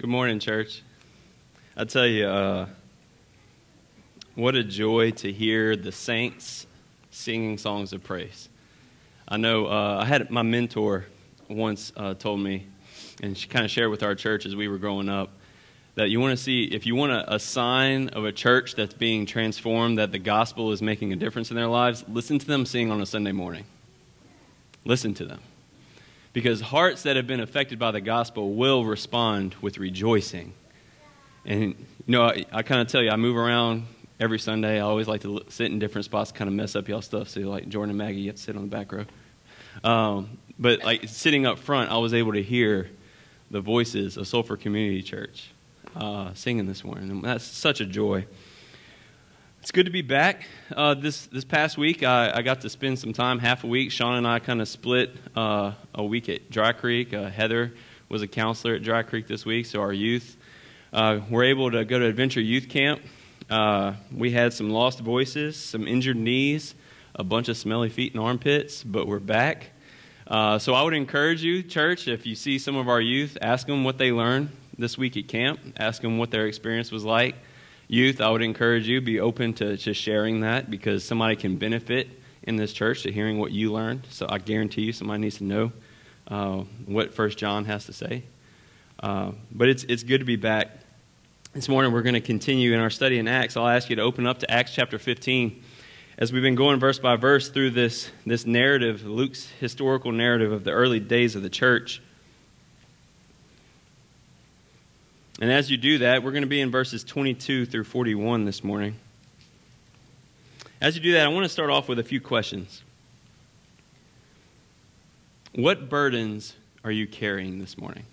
Good morning, church. I tell you, uh, what a joy to hear the saints singing songs of praise. I know uh, I had my mentor once uh, told me, and she kind of shared with our church as we were growing up, that you want to see, if you want a, a sign of a church that's being transformed, that the gospel is making a difference in their lives, listen to them sing on a Sunday morning. Listen to them. Because hearts that have been affected by the gospel will respond with rejoicing. And, you know, I, I kind of tell you, I move around every Sunday. I always like to sit in different spots, kind of mess up y'all stuff. So, like Jordan and Maggie, you have to sit on the back row. Um, but, like, sitting up front, I was able to hear the voices of Sulphur Community Church uh, singing this morning. And that's such a joy. It's good to be back. Uh, this this past week, I, I, got to spend some time, half a week. Sean and I kind of split uh, a week at Dry Creek. Uh, Heather was a counselor at Dry Creek this week, so our youth uh, were able to go to Adventure Youth Camp. Uh, we had some lost voices, some injured knees, a bunch of smelly feet and armpits, but we're back. Uh, so I would encourage you, church, if you see some of our youth, ask them what they learned this week at camp. Ask them what their experience was like youth, I would encourage you be open to, to sharing that because somebody can benefit in this church to hearing what you learned. So I guarantee you somebody needs to know uh, what First John has to say. Uh, but it's, it's good to be back. This morning we're going to continue in our study in Acts. I'll ask you to open up to Acts chapter 15. As we've been going verse by verse through this, this narrative, Luke's historical narrative of the early days of the church, And as you do that, we're going to be in verses 22 through 41 this morning. As you do that, I want to start off with a few questions. What burdens are you carrying this morning?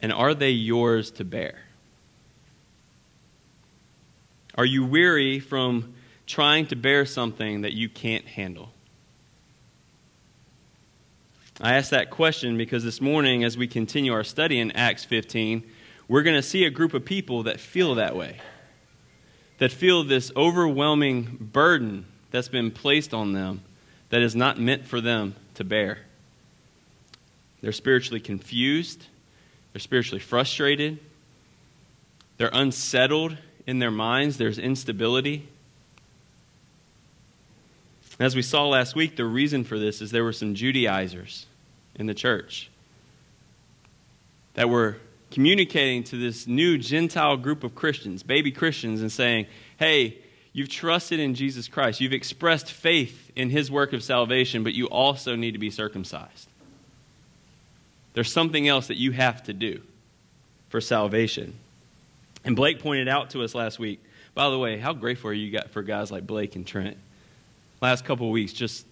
And are they yours to bear? Are you weary from trying to bear something that you can't handle? I ask that question because this morning, as we continue our study in Acts 15, we're going to see a group of people that feel that way, that feel this overwhelming burden that's been placed on them that is not meant for them to bear. They're spiritually confused, they're spiritually frustrated, they're unsettled in their minds, there's instability. As we saw last week, the reason for this is there were some Judaizers in the church that were communicating to this new Gentile group of Christians, baby Christians, and saying, hey, you've trusted in Jesus Christ. You've expressed faith in his work of salvation, but you also need to be circumcised. There's something else that you have to do for salvation. And Blake pointed out to us last week, by the way, how grateful are you for guys like Blake and Trent? Last couple weeks. Just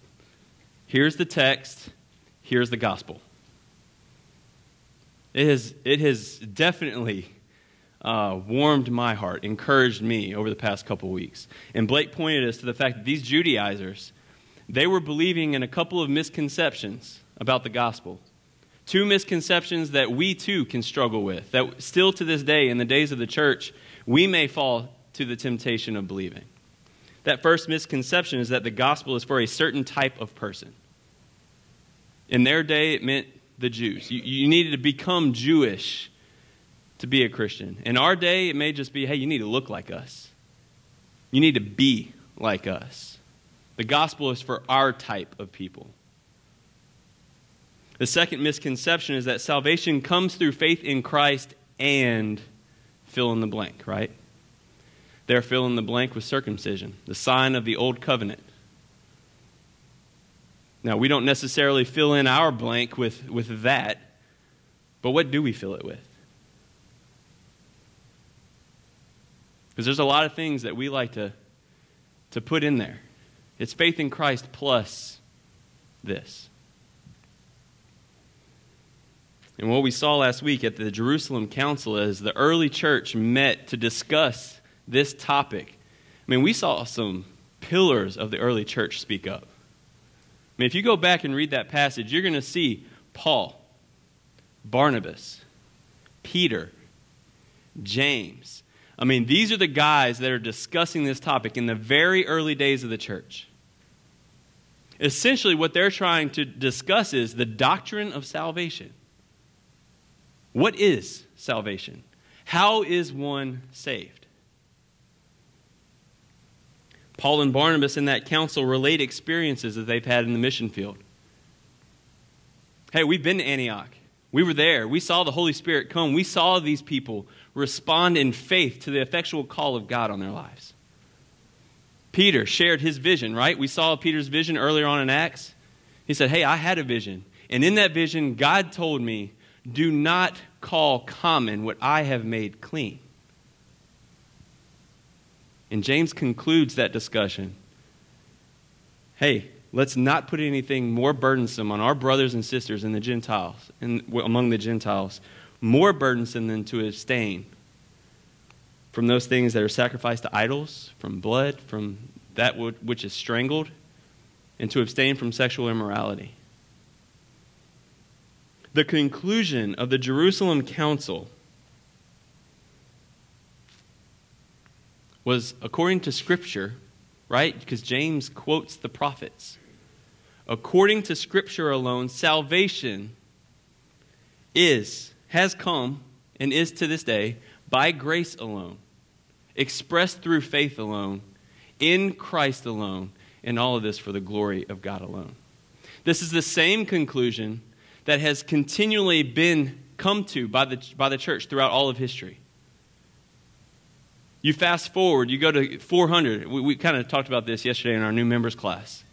here's the text, here's the gospel. It has, it has definitely uh, warmed my heart, encouraged me over the past couple weeks. And Blake pointed us to the fact that these Judaizers, they were believing in a couple of misconceptions about the gospel. Two misconceptions that we too can struggle with, that still to this day, in the days of the church, we may fall to the temptation of believing. That first misconception is that the gospel is for a certain type of person. In their day, it meant the Jews. You, you needed to become Jewish to be a Christian. In our day, it may just be hey, you need to look like us, you need to be like us. The gospel is for our type of people. The second misconception is that salvation comes through faith in Christ and fill in the blank, right? There, fill in the blank with circumcision, the sign of the old covenant. Now, we don't necessarily fill in our blank with, with that, but what do we fill it with? Because there's a lot of things that we like to, to put in there. It's faith in Christ plus this. And what we saw last week at the Jerusalem Council is the early church met to discuss this topic, I mean, we saw some pillars of the early church speak up. I mean, if you go back and read that passage, you're going to see Paul, Barnabas, Peter, James. I mean, these are the guys that are discussing this topic in the very early days of the church. Essentially, what they're trying to discuss is the doctrine of salvation. What is salvation? How is one saved? Paul and Barnabas in that council relate experiences that they've had in the mission field. Hey, we've been to Antioch. We were there. We saw the Holy Spirit come. We saw these people respond in faith to the effectual call of God on their lives. Peter shared his vision, right? We saw Peter's vision earlier on in Acts. He said, Hey, I had a vision. And in that vision, God told me, Do not call common what I have made clean. And James concludes that discussion. Hey, let's not put anything more burdensome on our brothers and sisters in the Gentiles, in, among the Gentiles, more burdensome than to abstain from those things that are sacrificed to idols, from blood, from that which is strangled, and to abstain from sexual immorality. The conclusion of the Jerusalem Council was according to Scripture, right? Because James quotes the prophets according to Scripture alone, salvation is, has come, and is to this day by grace alone, expressed through faith alone, in Christ alone, and all of this for the glory of God alone. This is the same conclusion that has continually been come to by the, by the church throughout all of history. You fast forward, you go to 400. We, we kind of talked about this yesterday in our new members class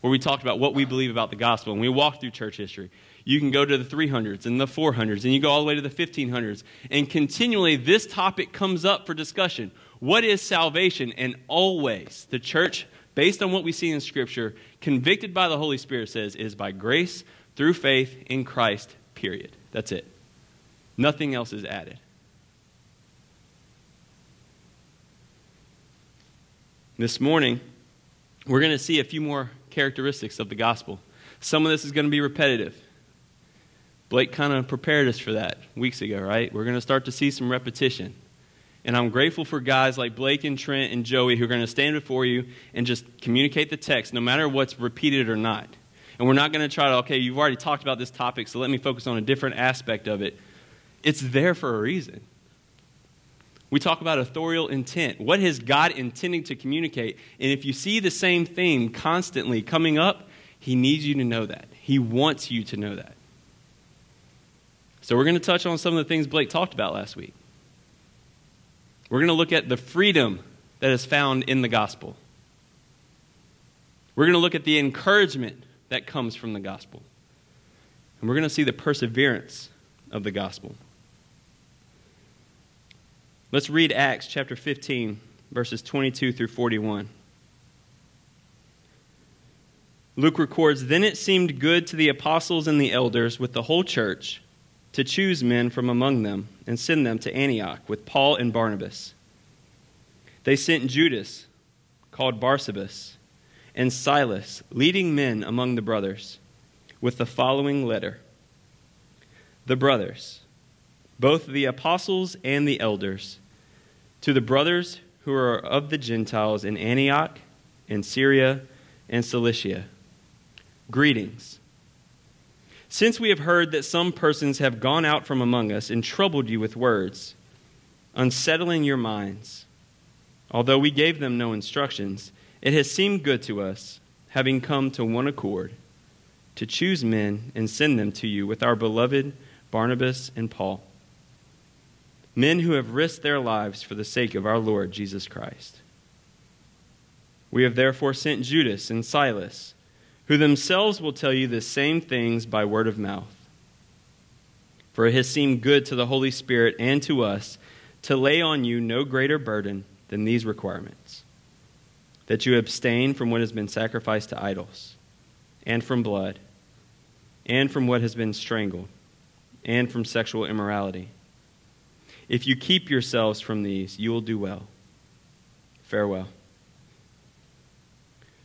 where we talked about what we believe about the gospel, and we walked through church history. You can go to the 300s and the 400s, and you go all the way to the 1500s. And continually, this topic comes up for discussion. What is salvation? And always, the church, based on what we see in Scripture, convicted by the Holy Spirit, says is by grace through faith in Christ, period. That's it. Nothing else is added. This morning, we're going to see a few more characteristics of the gospel. Some of this is going to be repetitive. Blake kind of prepared us for that weeks ago, right? We're going to start to see some repetition. And I'm grateful for guys like Blake and Trent and Joey who are going to stand before you and just communicate the text, no matter what's repeated or not. And we're not going to try to, okay, you've already talked about this topic, so let me focus on a different aspect of it. It's there for a reason. We talk about authorial intent. What is God intending to communicate? And if you see the same theme constantly coming up, He needs you to know that. He wants you to know that. So we're going to touch on some of the things Blake talked about last week. We're going to look at the freedom that is found in the gospel. We're going to look at the encouragement that comes from the gospel. And we're going to see the perseverance of the gospel. Let's read Acts chapter 15, verses 22 through 41. Luke records Then it seemed good to the apostles and the elders with the whole church to choose men from among them and send them to Antioch with Paul and Barnabas. They sent Judas, called Barsabbas, and Silas, leading men among the brothers, with the following letter The brothers, both the apostles and the elders, to the brothers who are of the Gentiles in Antioch, in Syria, and Cilicia, greetings. Since we have heard that some persons have gone out from among us and troubled you with words, unsettling your minds, although we gave them no instructions, it has seemed good to us, having come to one accord, to choose men and send them to you with our beloved Barnabas and Paul men who have risked their lives for the sake of our Lord Jesus Christ. We have therefore sent Judas and Silas, who themselves will tell you the same things by word of mouth. For it has seemed good to the Holy Spirit and to us to lay on you no greater burden than these requirements that you abstain from what has been sacrificed to idols, and from blood, and from what has been strangled, and from sexual immorality. If you keep yourselves from these, you will do well. Farewell.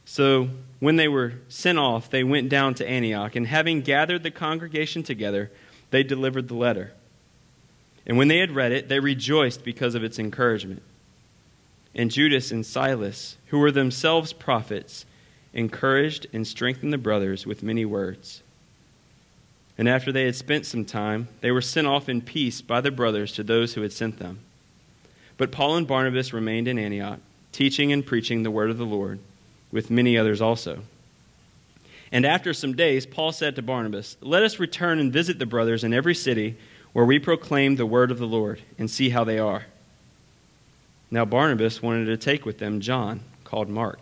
So, when they were sent off, they went down to Antioch, and having gathered the congregation together, they delivered the letter. And when they had read it, they rejoiced because of its encouragement. And Judas and Silas, who were themselves prophets, encouraged and strengthened the brothers with many words. And after they had spent some time, they were sent off in peace by the brothers to those who had sent them. But Paul and Barnabas remained in Antioch, teaching and preaching the word of the Lord, with many others also. And after some days, Paul said to Barnabas, Let us return and visit the brothers in every city where we proclaim the word of the Lord, and see how they are. Now Barnabas wanted to take with them John, called Mark.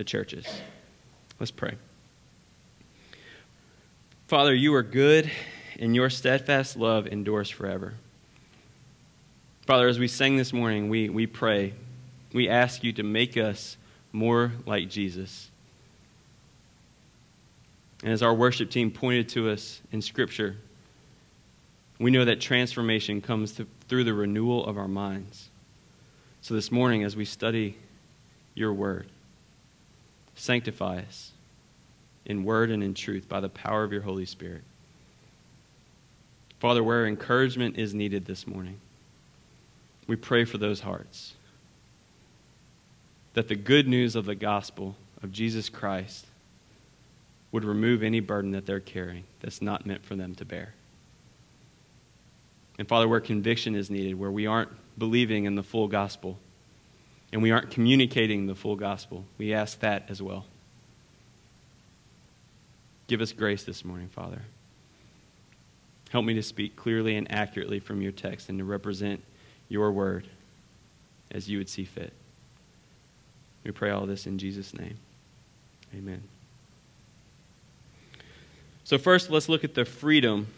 the churches. Let's pray. Father, you are good, and your steadfast love endures forever. Father, as we sang this morning, we, we pray, we ask you to make us more like Jesus. And as our worship team pointed to us in Scripture, we know that transformation comes to, through the renewal of our minds. So this morning, as we study your word, Sanctify us in word and in truth by the power of your Holy Spirit. Father, where encouragement is needed this morning, we pray for those hearts. That the good news of the gospel of Jesus Christ would remove any burden that they're carrying that's not meant for them to bear. And Father, where conviction is needed, where we aren't believing in the full gospel, and we aren't communicating the full gospel. We ask that as well. Give us grace this morning, Father. Help me to speak clearly and accurately from your text and to represent your word as you would see fit. We pray all this in Jesus' name. Amen. So, first, let's look at the freedom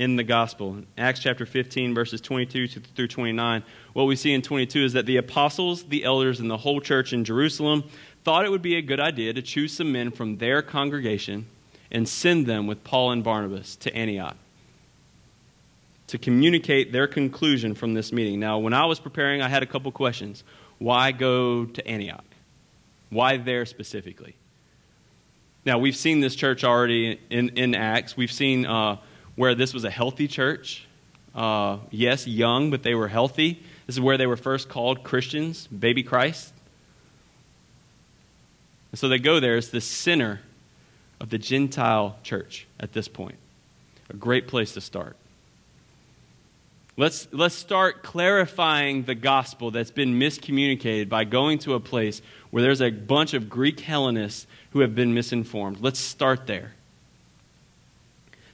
in the gospel. Acts chapter 15, verses 22 through 29, what we see in 22 is that the apostles, the elders, and the whole church in Jerusalem thought it would be a good idea to choose some men from their congregation and send them with Paul and Barnabas to Antioch to communicate their conclusion from this meeting. Now, when I was preparing, I had a couple questions. Why go to Antioch? Why there specifically? Now, we've seen this church already in, in Acts. We've seen uh, where this was a healthy church. Uh, yes, young, but they were healthy. This is where they were first called Christians, baby Christ. And so they go there as the center of the Gentile church at this point. A great place to start. Let's, let's start clarifying the gospel that's been miscommunicated by going to a place where there's a bunch of Greek Hellenists who have been misinformed. Let's start there.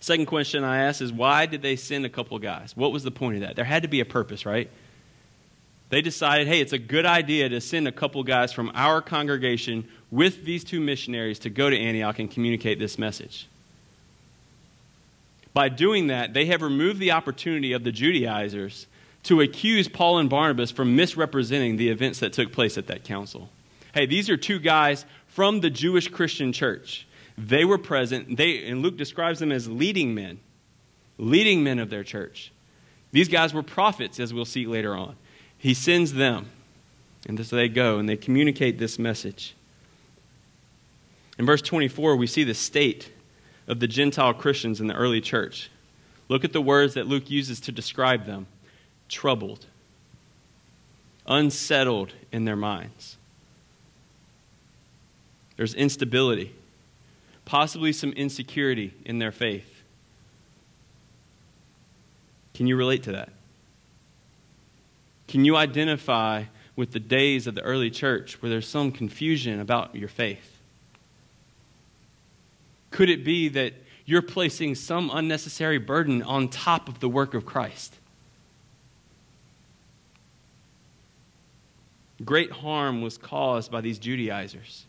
Second question I ask is why did they send a couple guys? What was the point of that? There had to be a purpose, right? They decided, hey, it's a good idea to send a couple guys from our congregation with these two missionaries to go to Antioch and communicate this message. By doing that, they have removed the opportunity of the Judaizers to accuse Paul and Barnabas from misrepresenting the events that took place at that council. Hey, these are two guys from the Jewish Christian church. They were present. They, and Luke describes them as leading men, leading men of their church. These guys were prophets, as we'll see later on. He sends them, and so they go and they communicate this message. In verse 24, we see the state of the Gentile Christians in the early church. Look at the words that Luke uses to describe them troubled, unsettled in their minds. There's instability possibly some insecurity in their faith. Can you relate to that? Can you identify with the days of the early church where there's some confusion about your faith? Could it be that you're placing some unnecessary burden on top of the work of Christ? Great harm was caused by these Judaizers.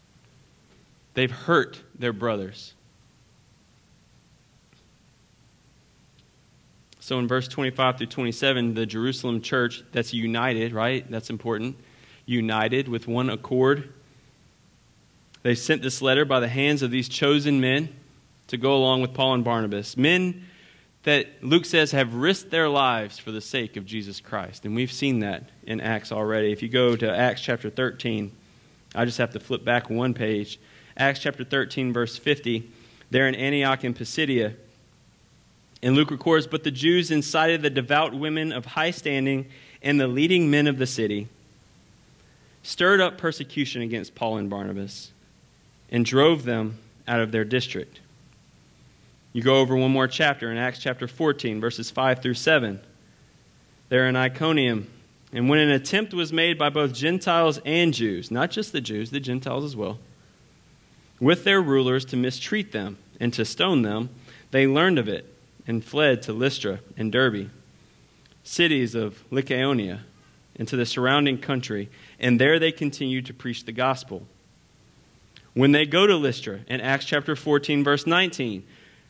They've hurt their brothers. So in verse 25 through 27, the Jerusalem church that's united, right? That's important. United with one accord. They sent this letter by the hands of these chosen men to go along with Paul and Barnabas. Men that Luke says have risked their lives for the sake of Jesus Christ. And we've seen that in Acts already. If you go to Acts chapter 13, I just have to flip back one page. Acts chapter 13, verse 50. There in Antioch in Pisidia. And Luke records, But the Jews incited the devout women of high standing and the leading men of the city, stirred up persecution against Paul and Barnabas, and drove them out of their district. You go over one more chapter in Acts chapter 14, verses 5 through 7. They're in Iconium. And when an attempt was made by both Gentiles and Jews, not just the Jews, the Gentiles as well, with their rulers to mistreat them and to stone them, they learned of it and fled to Lystra and Derbe, cities of Lycaonia, and to the surrounding country, and there they continued to preach the gospel. When they go to Lystra, in Acts chapter 14, verse 19,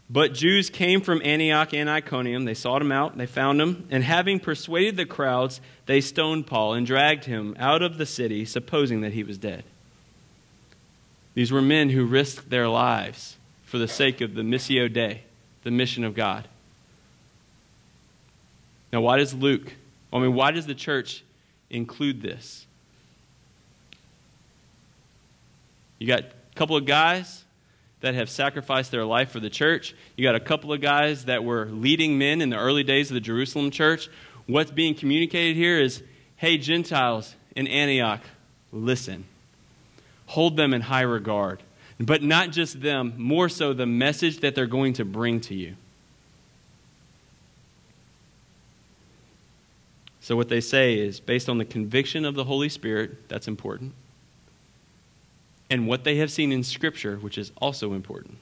but Jews came from Antioch and Iconium. They sought him out, they found him, and having persuaded the crowds, they stoned Paul and dragged him out of the city, supposing that he was dead. These were men who risked their lives for the sake of the Missio Dei, the mission of God. Now, why does Luke, I mean, why does the church include this? You got a couple of guys that have sacrificed their life for the church. You got a couple of guys that were leading men in the early days of the Jerusalem church. What's being communicated here is hey, Gentiles in Antioch, listen. Hold them in high regard. But not just them, more so the message that they're going to bring to you. So, what they say is based on the conviction of the Holy Spirit, that's important and what they have seen in Scripture, which is also important.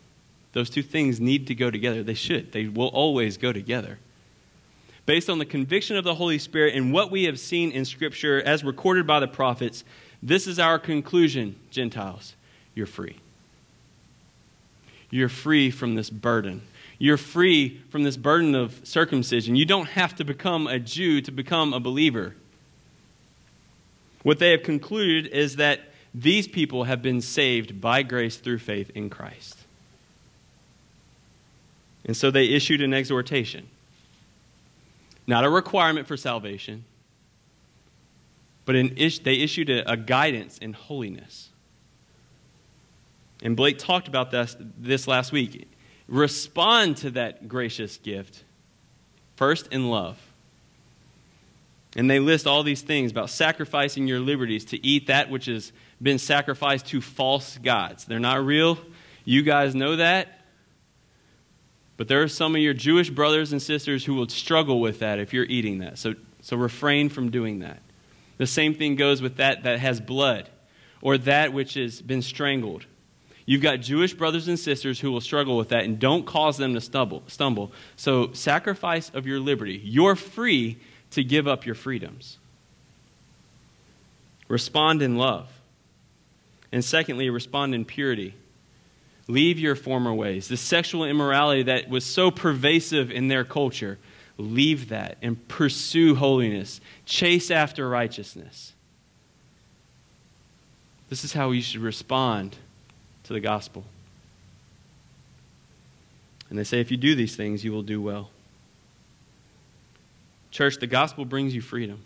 Those two things need to go together. They should, they will always go together. Based on the conviction of the Holy Spirit and what we have seen in Scripture as recorded by the prophets, this is our conclusion, Gentiles. You're free. You're free from this burden. You're free from this burden of circumcision. You don't have to become a Jew to become a believer. What they have concluded is that these people have been saved by grace through faith in Christ. And so they issued an exhortation. Not a requirement for salvation, but an is- they issued a, a guidance in holiness. And Blake talked about this, this last week. Respond to that gracious gift, first in love. And they list all these things about sacrificing your liberties to eat that which has been sacrificed to false gods. They're not real. You guys know that. But there are some of your Jewish brothers and sisters who will struggle with that if you're eating that. So, so refrain from doing that. The same thing goes with that that has blood or that which has been strangled. You've got Jewish brothers and sisters who will struggle with that and don't cause them to stumble. stumble. So, sacrifice of your liberty. You're free to give up your freedoms. Respond in love. And secondly, respond in purity. Leave your former ways. The sexual immorality that was so pervasive in their culture, leave that and pursue holiness. Chase after righteousness. This is how you should respond to the gospel. And they say, if you do these things, you will do well. Church, the gospel brings you freedom.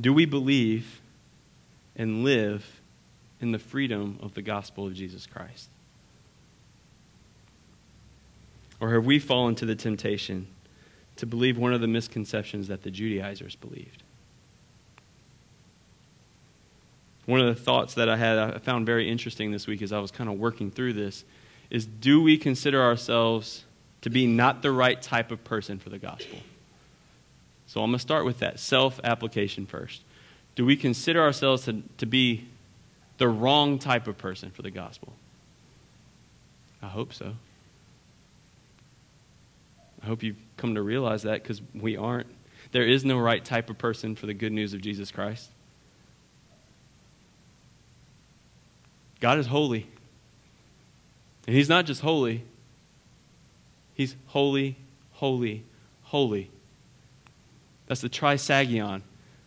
Do we believe and live in the freedom of the gospel of Jesus Christ? Or have we fallen to the temptation to believe one of the misconceptions that the Judaizers believed? One of the thoughts that I had, I found very interesting this week as I was kind of working through this, is do we consider ourselves to be not the right type of person for the gospel? So I'm going to start with that self application first. Do we consider ourselves to, to be the wrong type of person for the gospel? I hope so. I hope you've come to realize that because we aren't. There is no right type of person for the good news of Jesus Christ. God is holy. And He's not just holy, He's holy, holy, holy. That's the trisagion.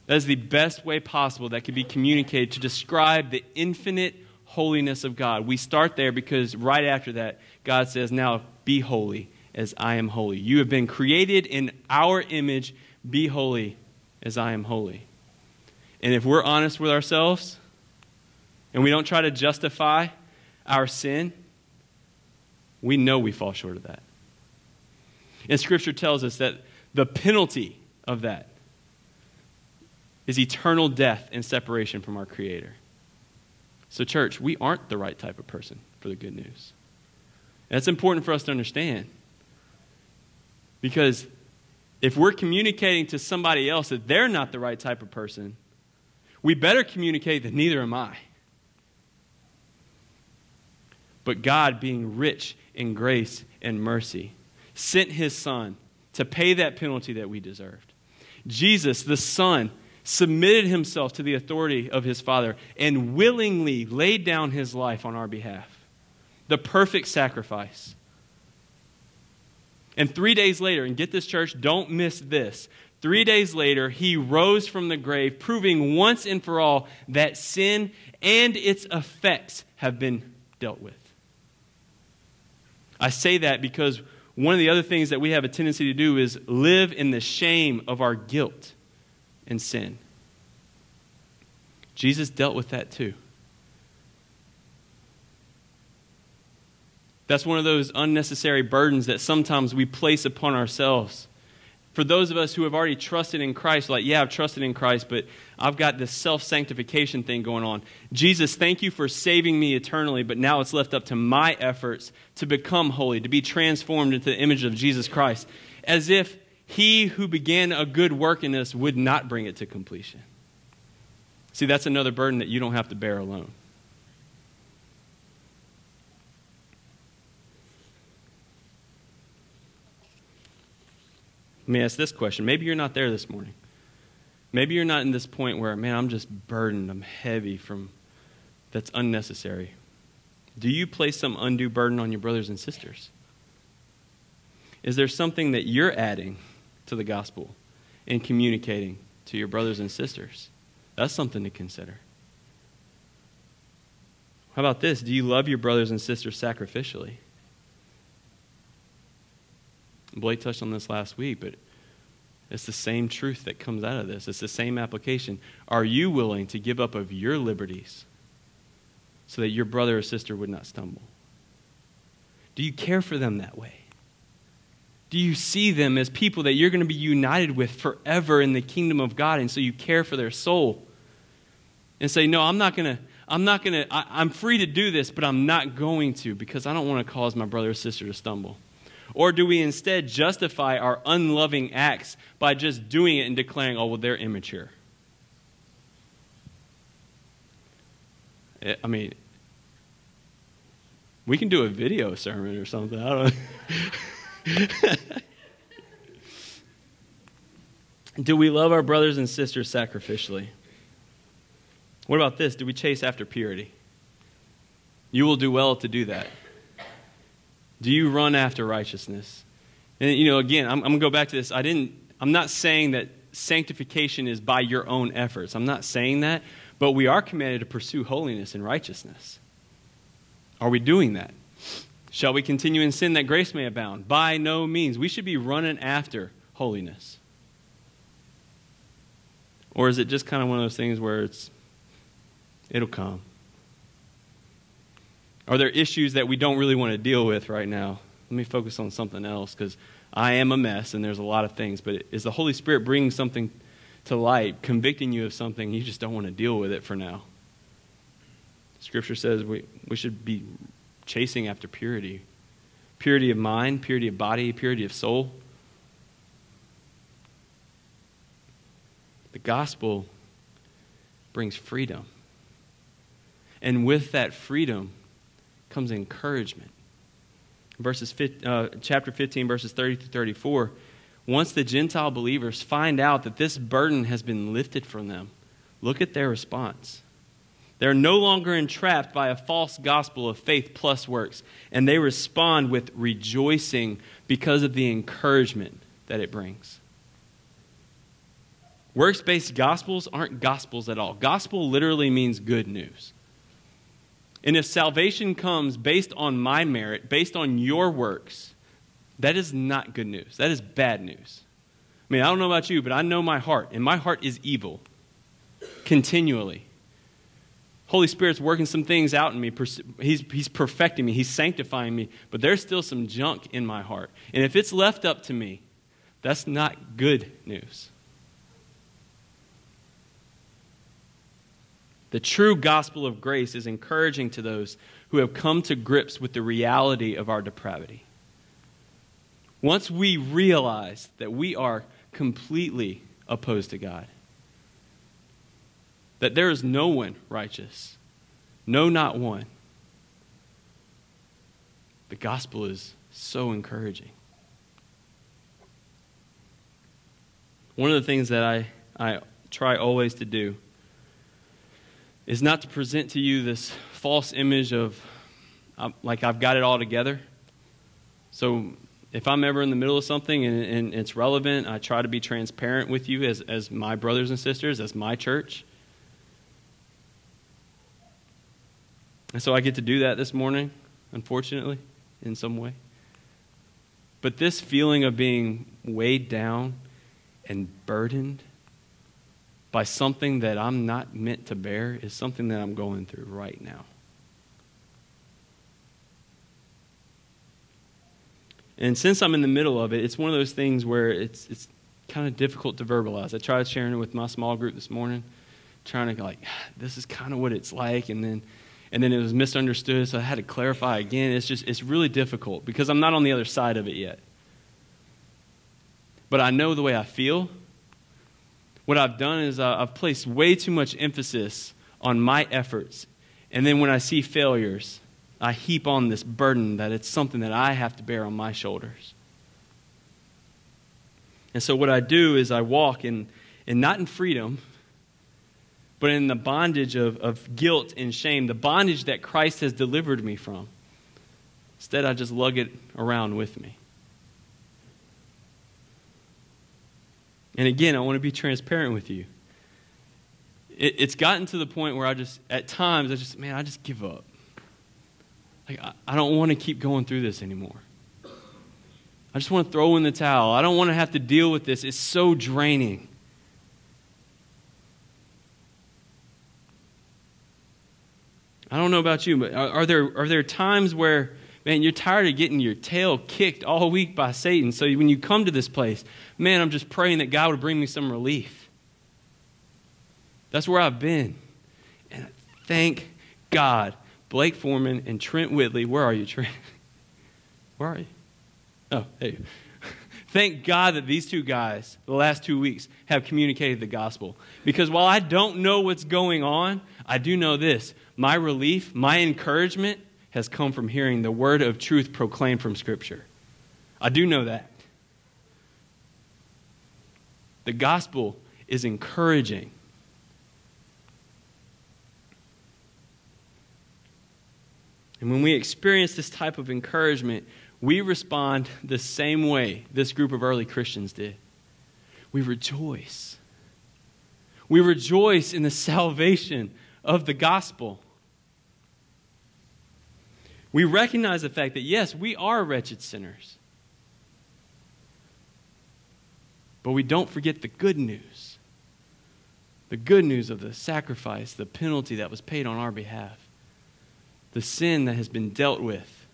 That is the best way possible that can be communicated to describe the infinite holiness of God. We start there because right after that, God says, Now be holy as I am holy. You have been created in our image. Be holy as I am holy. And if we're honest with ourselves and we don't try to justify our sin, we know we fall short of that. And Scripture tells us that the penalty of that is eternal death and separation from our Creator. So, church, we aren't the right type of person for the good news. That's important for us to understand. Because if we're communicating to somebody else that they're not the right type of person, we better communicate that neither am I. But God, being rich in grace and mercy, sent his Son to pay that penalty that we deserved. Jesus, the Son, submitted himself to the authority of his Father and willingly laid down his life on our behalf. The perfect sacrifice. And three days later, and get this, church, don't miss this. Three days later, he rose from the grave, proving once and for all that sin and its effects have been dealt with. I say that because one of the other things that we have a tendency to do is live in the shame of our guilt and sin. Jesus dealt with that too. That's one of those unnecessary burdens that sometimes we place upon ourselves for those of us who have already trusted in Christ, like, yeah, I've trusted in Christ, but I've got this self sanctification thing going on. Jesus, thank you for saving me eternally, but now it's left up to my efforts to become holy, to be transformed into the image of Jesus Christ, as if he who began a good work in us would not bring it to completion. See, that's another burden that you don't have to bear alone. Let me ask this question. Maybe you're not there this morning. Maybe you're not in this point where, man, I'm just burdened, I'm heavy from that's unnecessary. Do you place some undue burden on your brothers and sisters? Is there something that you're adding to the gospel and communicating to your brothers and sisters? That's something to consider. How about this? Do you love your brothers and sisters sacrificially? Blake touched on this last week, but it's the same truth that comes out of this. It's the same application. Are you willing to give up of your liberties so that your brother or sister would not stumble? Do you care for them that way? Do you see them as people that you're going to be united with forever in the kingdom of God and so you care for their soul? And say, "No, I'm not going to I'm not going to I'm free to do this, but I'm not going to because I don't want to cause my brother or sister to stumble." Or do we instead justify our unloving acts by just doing it and declaring, oh, well, they're immature? Eh, I mean, we can do a video sermon or something. I don't Do we love our brothers and sisters sacrificially? What about this? Do we chase after purity? You will do well to do that. Do you run after righteousness? And, you know, again, I'm, I'm going to go back to this. I didn't, I'm not saying that sanctification is by your own efforts. I'm not saying that, but we are commanded to pursue holiness and righteousness. Are we doing that? Shall we continue in sin that grace may abound? By no means. We should be running after holiness. Or is it just kind of one of those things where it's it'll come? Are there issues that we don't really want to deal with right now? Let me focus on something else because I am a mess and there's a lot of things. But is the Holy Spirit bringing something to light, convicting you of something, you just don't want to deal with it for now? Scripture says we, we should be chasing after purity purity of mind, purity of body, purity of soul. The gospel brings freedom. And with that freedom comes encouragement. Verses, uh, chapter 15, verses 30 to 34. Once the Gentile believers find out that this burden has been lifted from them, look at their response. They're no longer entrapped by a false gospel of faith plus works, and they respond with rejoicing because of the encouragement that it brings. Works based gospels aren't gospels at all. Gospel literally means good news. And if salvation comes based on my merit, based on your works, that is not good news. That is bad news. I mean, I don't know about you, but I know my heart, and my heart is evil continually. Holy Spirit's working some things out in me. He's, he's perfecting me. He's sanctifying me. But there's still some junk in my heart. And if it's left up to me, that's not good news. The true gospel of grace is encouraging to those who have come to grips with the reality of our depravity. Once we realize that we are completely opposed to God, that there is no one righteous, no, not one, the gospel is so encouraging. One of the things that I, I try always to do is not to present to you this false image of like I've got it all together. So if I'm ever in the middle of something and, and, it's relevant, I try to be transparent with you as, as my brothers and sisters, as my church. And so I get to do that this morning, unfortunately, in some way. But this feeling of being weighed down and burdened by something that I'm not meant to bear is something that I'm going through right now. And since I'm in the middle of it, it's one of those things where it's, it's kind of difficult to verbalize. I tried sharing it with my small group this morning, trying to like, this is kind of what it's like, and then and then it was misunderstood, so I had to clarify again. It's just it's really difficult because I'm not on the other side of it yet. But I know the way I feel, what I've done is uh, I've placed way too much emphasis on my efforts. And then when I see failures, I heap on this burden that it's something that I have to bear on my shoulders. And so what I do is I walk in, and not in freedom, but in the bondage of, of guilt and shame, the bondage that Christ has delivered me from. Instead, I just lug it around with me. And again, I want to be transparent with you. It, it's gotten to the point where I just, at times, I just, man, I just give up. Like, I, I don't want to keep going through this anymore. I just want to throw in the towel. I don't want to have to deal with this. It's so draining. I don't know about you, but are, are, there, are there times where man, you're tired of getting your tail kicked all week by Satan. So when you come to this place, man, I'm just praying that God would bring me some relief. That's where I've been. And thank God. Blake Foreman and Trent Whitley, where are you, Trent? Where are you? Oh, hey. Thank God that these two guys, the last two weeks, have communicated the gospel. Because while I don't know what's going on, I do know this my relief, my encouragement, has come from hearing the word of truth proclaimed from Scripture. I do know that. The gospel is encouraging. And when we experience this type of encouragement, we respond the same way this group of early Christians did. We rejoice. We rejoice in the salvation of the gospel. We recognize the fact that, yes, we are wretched sinners. But we don't forget the good news the good news of the sacrifice, the penalty that was paid on our behalf, the sin that has been dealt with.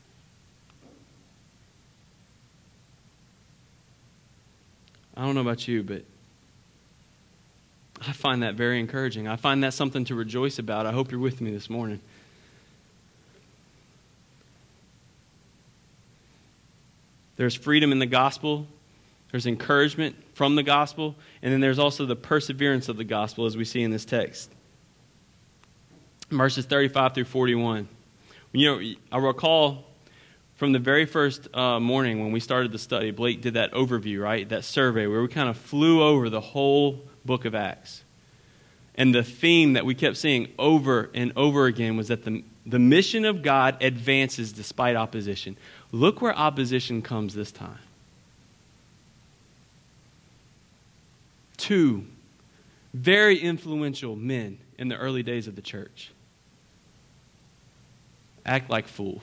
I don't know about you, but I find that very encouraging. I find that something to rejoice about. I hope you're with me this morning. There's freedom in the gospel, there's encouragement from the gospel, and then there's also the perseverance of the gospel, as we see in this text. Verses 35 through 41. You know, I recall from the very first uh, morning when we started the study, Blake did that overview, right? That survey where we kind of flew over the whole book of Acts. And the theme that we kept seeing over and over again was that the, the mission of God advances despite opposition. Look where opposition comes this time. Two very influential men in the early days of the church. act like fools.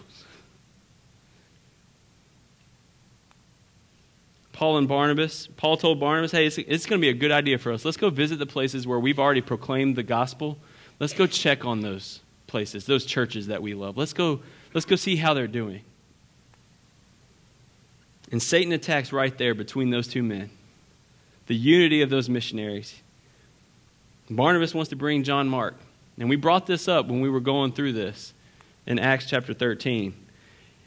Paul and Barnabas, Paul told Barnabas, hey, it's, it's going to be a good idea for us. Let's go visit the places where we've already proclaimed the gospel. Let's go check on those places, those churches that we love. Let's go, let's go see how they're doing. And Satan attacks right there between those two men the unity of those missionaries. Barnabas wants to bring John Mark. And we brought this up when we were going through this in Acts chapter 13.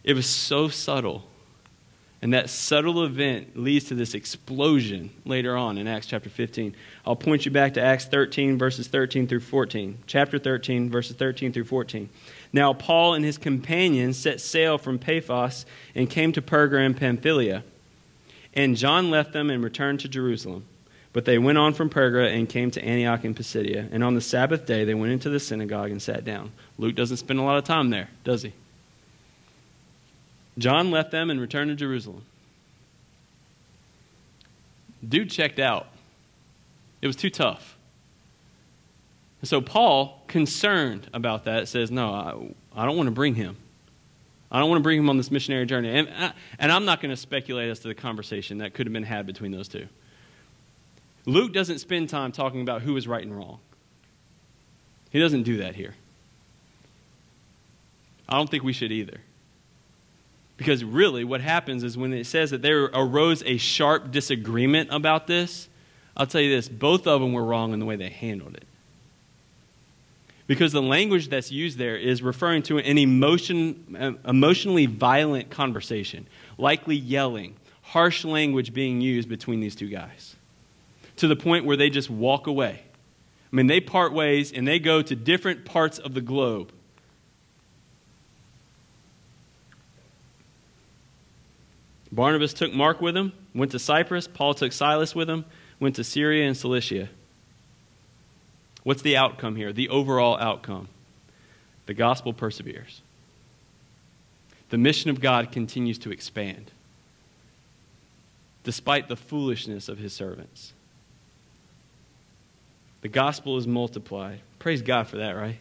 It was so subtle and that subtle event leads to this explosion later on in Acts chapter 15. I'll point you back to Acts 13, verses 13 through 14. Chapter 13, verses 13 through 14. Now, Paul and his companions set sail from Paphos and came to Perga and Pamphylia. And John left them and returned to Jerusalem. But they went on from Perga and came to Antioch in Pisidia. And on the Sabbath day, they went into the synagogue and sat down. Luke doesn't spend a lot of time there, does he? John left them and returned to Jerusalem. Dude checked out. It was too tough. And so Paul, concerned about that, says, No, I, I don't want to bring him. I don't want to bring him on this missionary journey. And, uh, and I'm not going to speculate as to the conversation that could have been had between those two. Luke doesn't spend time talking about who is right and wrong. He doesn't do that here. I don't think we should either. Because really, what happens is when it says that there arose a sharp disagreement about this, I'll tell you this both of them were wrong in the way they handled it. Because the language that's used there is referring to an emotion, uh, emotionally violent conversation, likely yelling, harsh language being used between these two guys, to the point where they just walk away. I mean, they part ways and they go to different parts of the globe Barnabas took Mark with him, went to Cyprus. Paul took Silas with him, went to Syria and Cilicia. What's the outcome here? The overall outcome. The gospel perseveres. The mission of God continues to expand despite the foolishness of his servants. The gospel is multiplied. Praise God for that, right?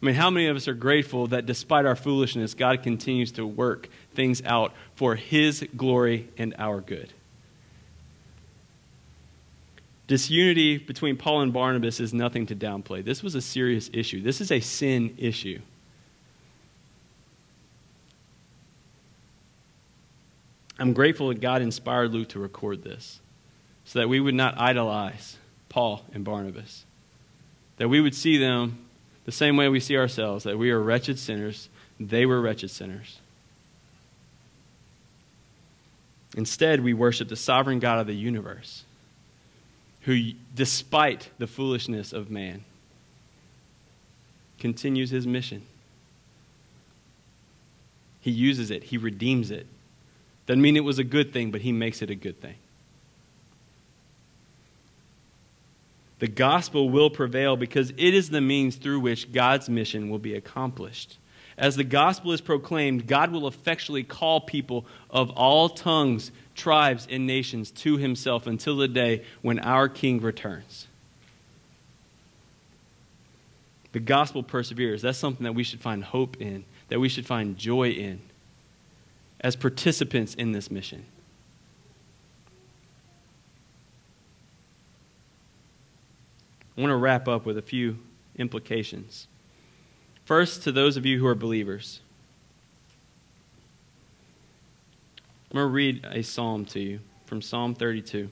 I mean, how many of us are grateful that despite our foolishness, God continues to work things out for His glory and our good? Disunity between Paul and Barnabas is nothing to downplay. This was a serious issue, this is a sin issue. I'm grateful that God inspired Luke to record this so that we would not idolize Paul and Barnabas, that we would see them the same way we see ourselves, that we are wretched sinners, they were wretched sinners. Instead, we worship the sovereign God of the universe, who, despite the foolishness of man, continues his mission. He uses it, he redeems it. Doesn't mean it was a good thing, but he makes it a good thing. The gospel will prevail because it is the means through which God's mission will be accomplished. As the gospel is proclaimed, God will effectually call people of all tongues, tribes, and nations to himself until the day when our King returns. The gospel perseveres. That's something that we should find hope in, that we should find joy in as participants in this mission. I want to wrap up with a few implications. First, to those of you who are believers, I'm going to read a psalm to you from Psalm 32. And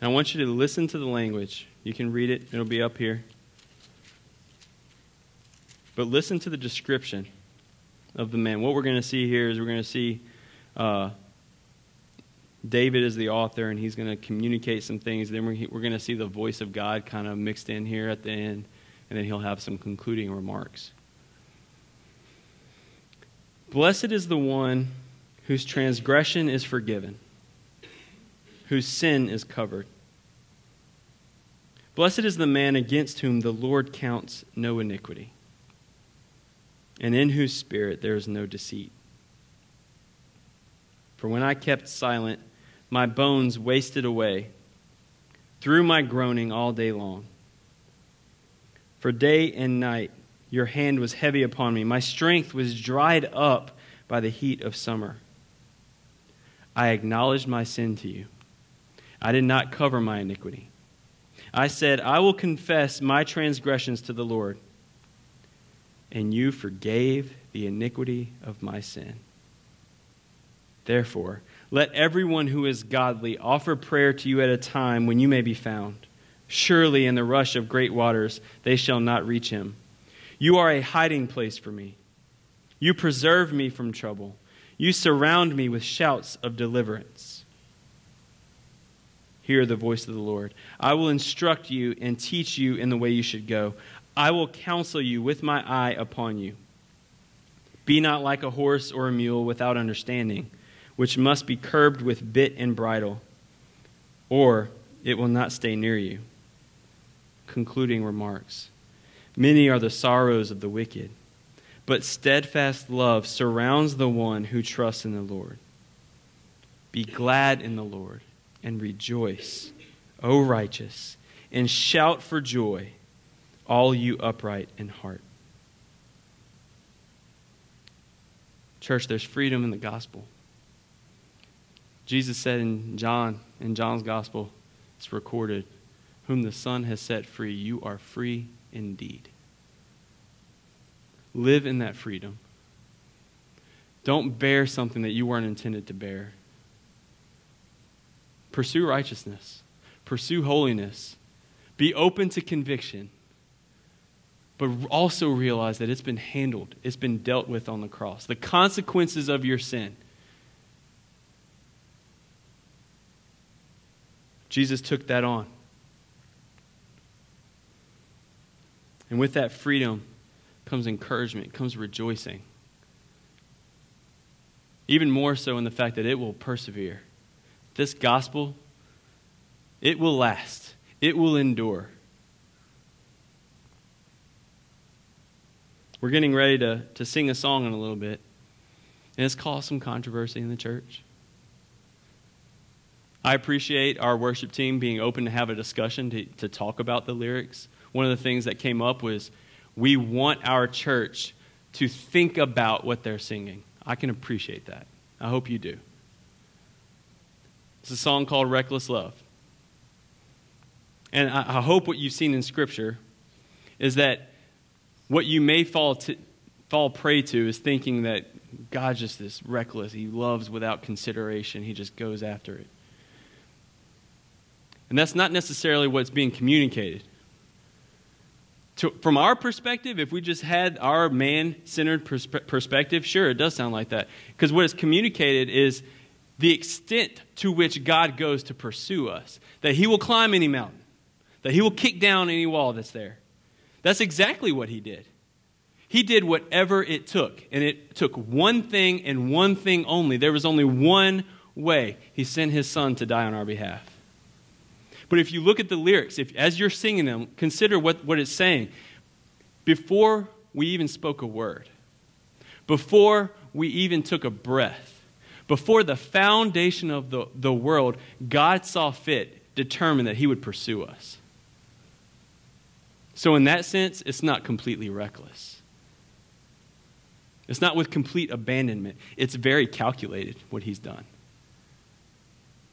I want you to listen to the language. You can read it, it'll be up here. But listen to the description of the man. What we're going to see here is we're going to see uh, David is the author, and he's going to communicate some things. Then we're, going to see the voice of God kind of mixed in here at the end, and then he'll have some concluding remarks. Blessed is the one whose transgression is forgiven, whose sin is covered. Blessed is the man against whom the Lord counts no iniquity and in whose spirit there is no deceit. For when I kept silent, my bones wasted away through my groaning all day long. For day and night your hand was heavy upon me. My strength was dried up by the heat of summer. I acknowledged my sin to you. I did not cover my iniquity. I said, I will confess my transgressions to the Lord. And you forgave the iniquity of my sin. Therefore, let everyone who is godly offer prayer to you at a time when you may be found. Surely in the rush of great waters they shall not reach him. You are a hiding place for me. You preserve me from trouble. You surround me with shouts of deliverance. Hear the voice of the Lord. I will instruct you and teach you in the way you should go. I will counsel you with my eye upon you. Be not like a horse or a mule without understanding which must be curbed with bit and bridle, or it will not stay near you. Concluding remarks Many are the sorrows of the wicked, but steadfast love surrounds the one who trusts in the Lord. Be glad in the Lord and rejoice, O righteous, and shout for joy, all you upright in heart. Church, there's freedom in the gospel. Jesus said in John, in John's gospel, it's recorded, whom the Son has set free, you are free indeed. Live in that freedom. Don't bear something that you weren't intended to bear. Pursue righteousness. Pursue holiness. Be open to conviction. But also realize that it's been handled, it's been dealt with on the cross. The consequences of your sin Jesus took that on. And with that freedom comes encouragement, comes rejoicing. Even more so in the fact that it will persevere. This gospel, it will last, it will endure. We're getting ready to, to sing a song in a little bit, and it's caused some controversy in the church. I appreciate our worship team being open to have a discussion to, to talk about the lyrics. One of the things that came up was we want our church to think about what they're singing. I can appreciate that. I hope you do. It's a song called Reckless Love. And I, I hope what you've seen in Scripture is that what you may fall, to, fall prey to is thinking that God's just this reckless. He loves without consideration, He just goes after it. And that's not necessarily what's being communicated. To, from our perspective, if we just had our man centered perspe- perspective, sure, it does sound like that. Because what is communicated is the extent to which God goes to pursue us. That He will climb any mountain, that He will kick down any wall that's there. That's exactly what He did. He did whatever it took, and it took one thing and one thing only. There was only one way. He sent His Son to die on our behalf. But if you look at the lyrics, if, as you're singing them, consider what, what it's saying. Before we even spoke a word, before we even took a breath, before the foundation of the, the world, God saw fit, determined that He would pursue us. So, in that sense, it's not completely reckless. It's not with complete abandonment. It's very calculated what He's done.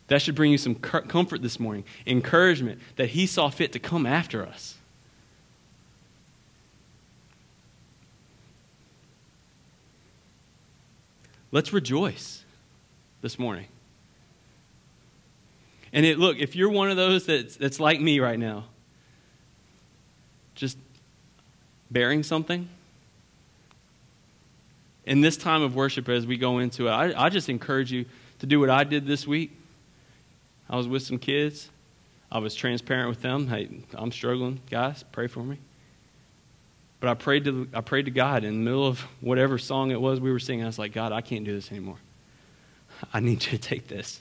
That should bring you some comfort this morning, encouragement that He saw fit to come after us. Let's rejoice this morning. And it, look, if you're one of those that's, that's like me right now, just bearing something, in this time of worship as we go into it, I, I just encourage you to do what I did this week I was with some kids. I was transparent with them. Hey, I'm struggling, guys. Pray for me. But I prayed to I prayed to God in the middle of whatever song it was we were singing. I was like, God, I can't do this anymore. I need you to take this.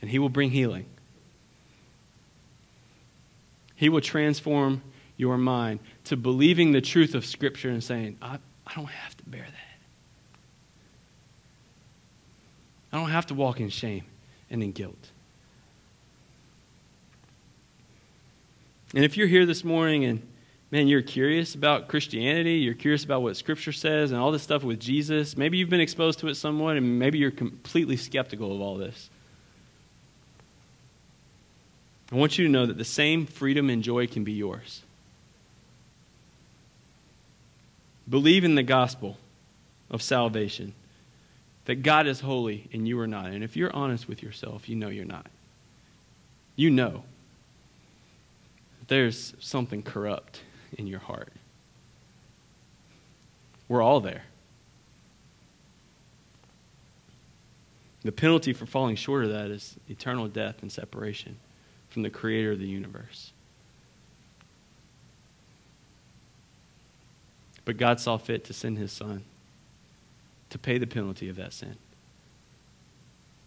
And He will bring healing. He will transform your mind to believing the truth of Scripture and saying, I, I don't have to bear that. I don't have to walk in shame and in guilt. And if you're here this morning and man, you're curious about Christianity, you're curious about what Scripture says and all this stuff with Jesus, maybe you've been exposed to it somewhat, and maybe you're completely skeptical of all this. I want you to know that the same freedom and joy can be yours. Believe in the gospel of salvation that God is holy and you are not. And if you're honest with yourself, you know you're not. You know there's something corrupt in your heart. We're all there. The penalty for falling short of that is eternal death and separation from the creator of the universe. But God saw fit to send his son to pay the penalty of that sin.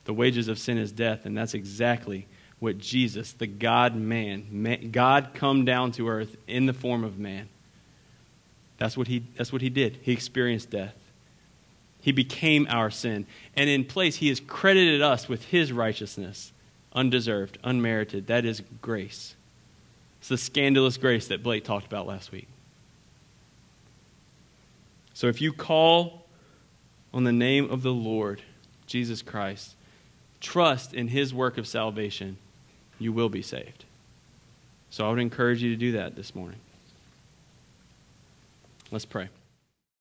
The wages of sin is death, and that's exactly what Jesus, the God man, God come down to earth in the form of man. That's what he, that's what he did. He experienced death. He became our sin. And in place, he has credited us with his righteousness undeserved, unmerited. That is grace. It's the scandalous grace that Blake talked about last week. So if you call on the name of the Lord, Jesus Christ, trust in his work of salvation, you will be saved. So I would encourage you to do that this morning. Let's pray.